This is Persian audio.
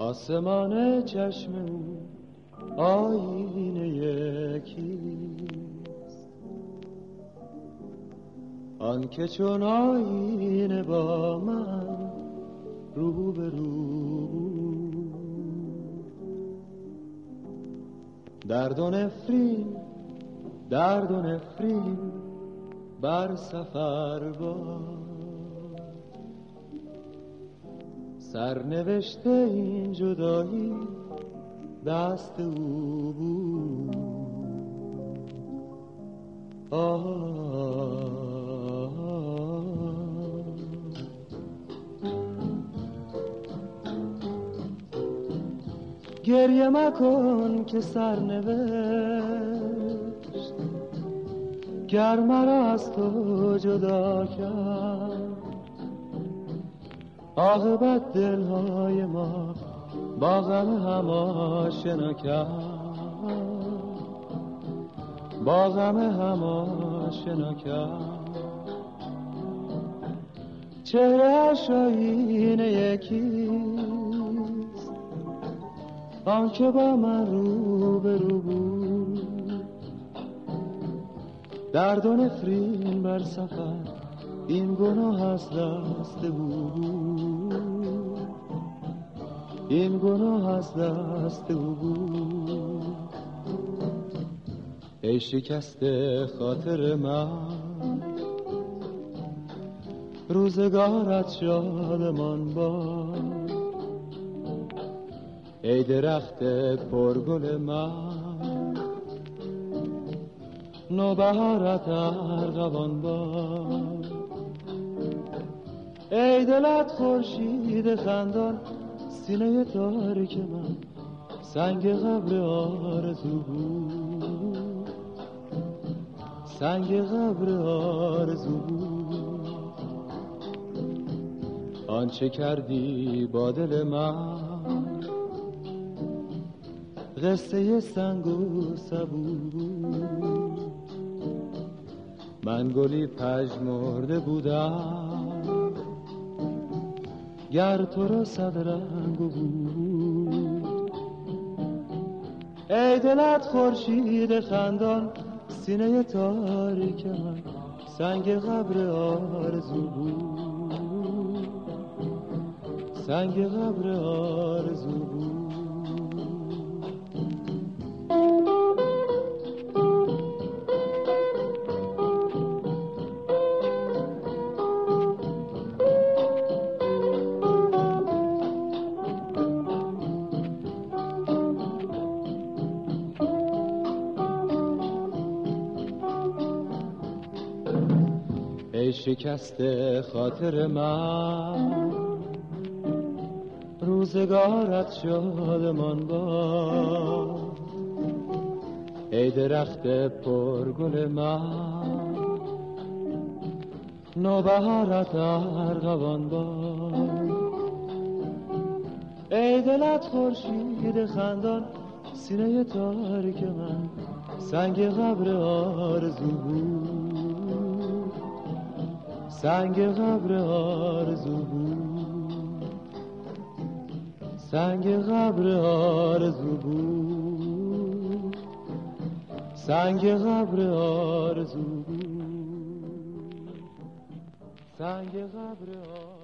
آسمان چشم او آینه یکیست. آن که چون آینه با من رو به رو درد و نفرین درد و نفرین بر سفر با سرنوشته این جدایی دست او بود. گریه مکن که سرنوشت گر مرا از تو جدا کرد. عاقبت دلهای ما با غم هم آشنا کرد. با غم هم آشنا کرد. چهره آینه یکیست. آن که با من رو به رو بود. درد و نفرین بر سفر این گناه از دست بود. این گناه از دست او بود. ای شکست خاطر من. روزگارت شادمان با ای درخت پرگل من. نوبهارت ارغوان با ای دلت خورشید خندان. سینه تاریک من سنگ قبر آرزو بود. سنگ قبر آرزو بود. آنچه کردی با دل من. قصه سنگ و سبو. من گلی پژمرده بودم. گر تو را صد رنگ بود ای دلت خورشید خندان سینه تاریک من سنگ قبر آرزو بود. سنگ قبر آرزو بود. شکست خاطر من. روزگارت شادمان با. ای درخت پرگل من. نوبهارت ارغوان با. ای دلت خورشید خندان سینه تاریک من. سنگ قبر آرزو بود. سنگ قبر آرزو بود. سنگ قبر آرزو بود. سنگ قبر آرزو بود. سنگ قبر آرزو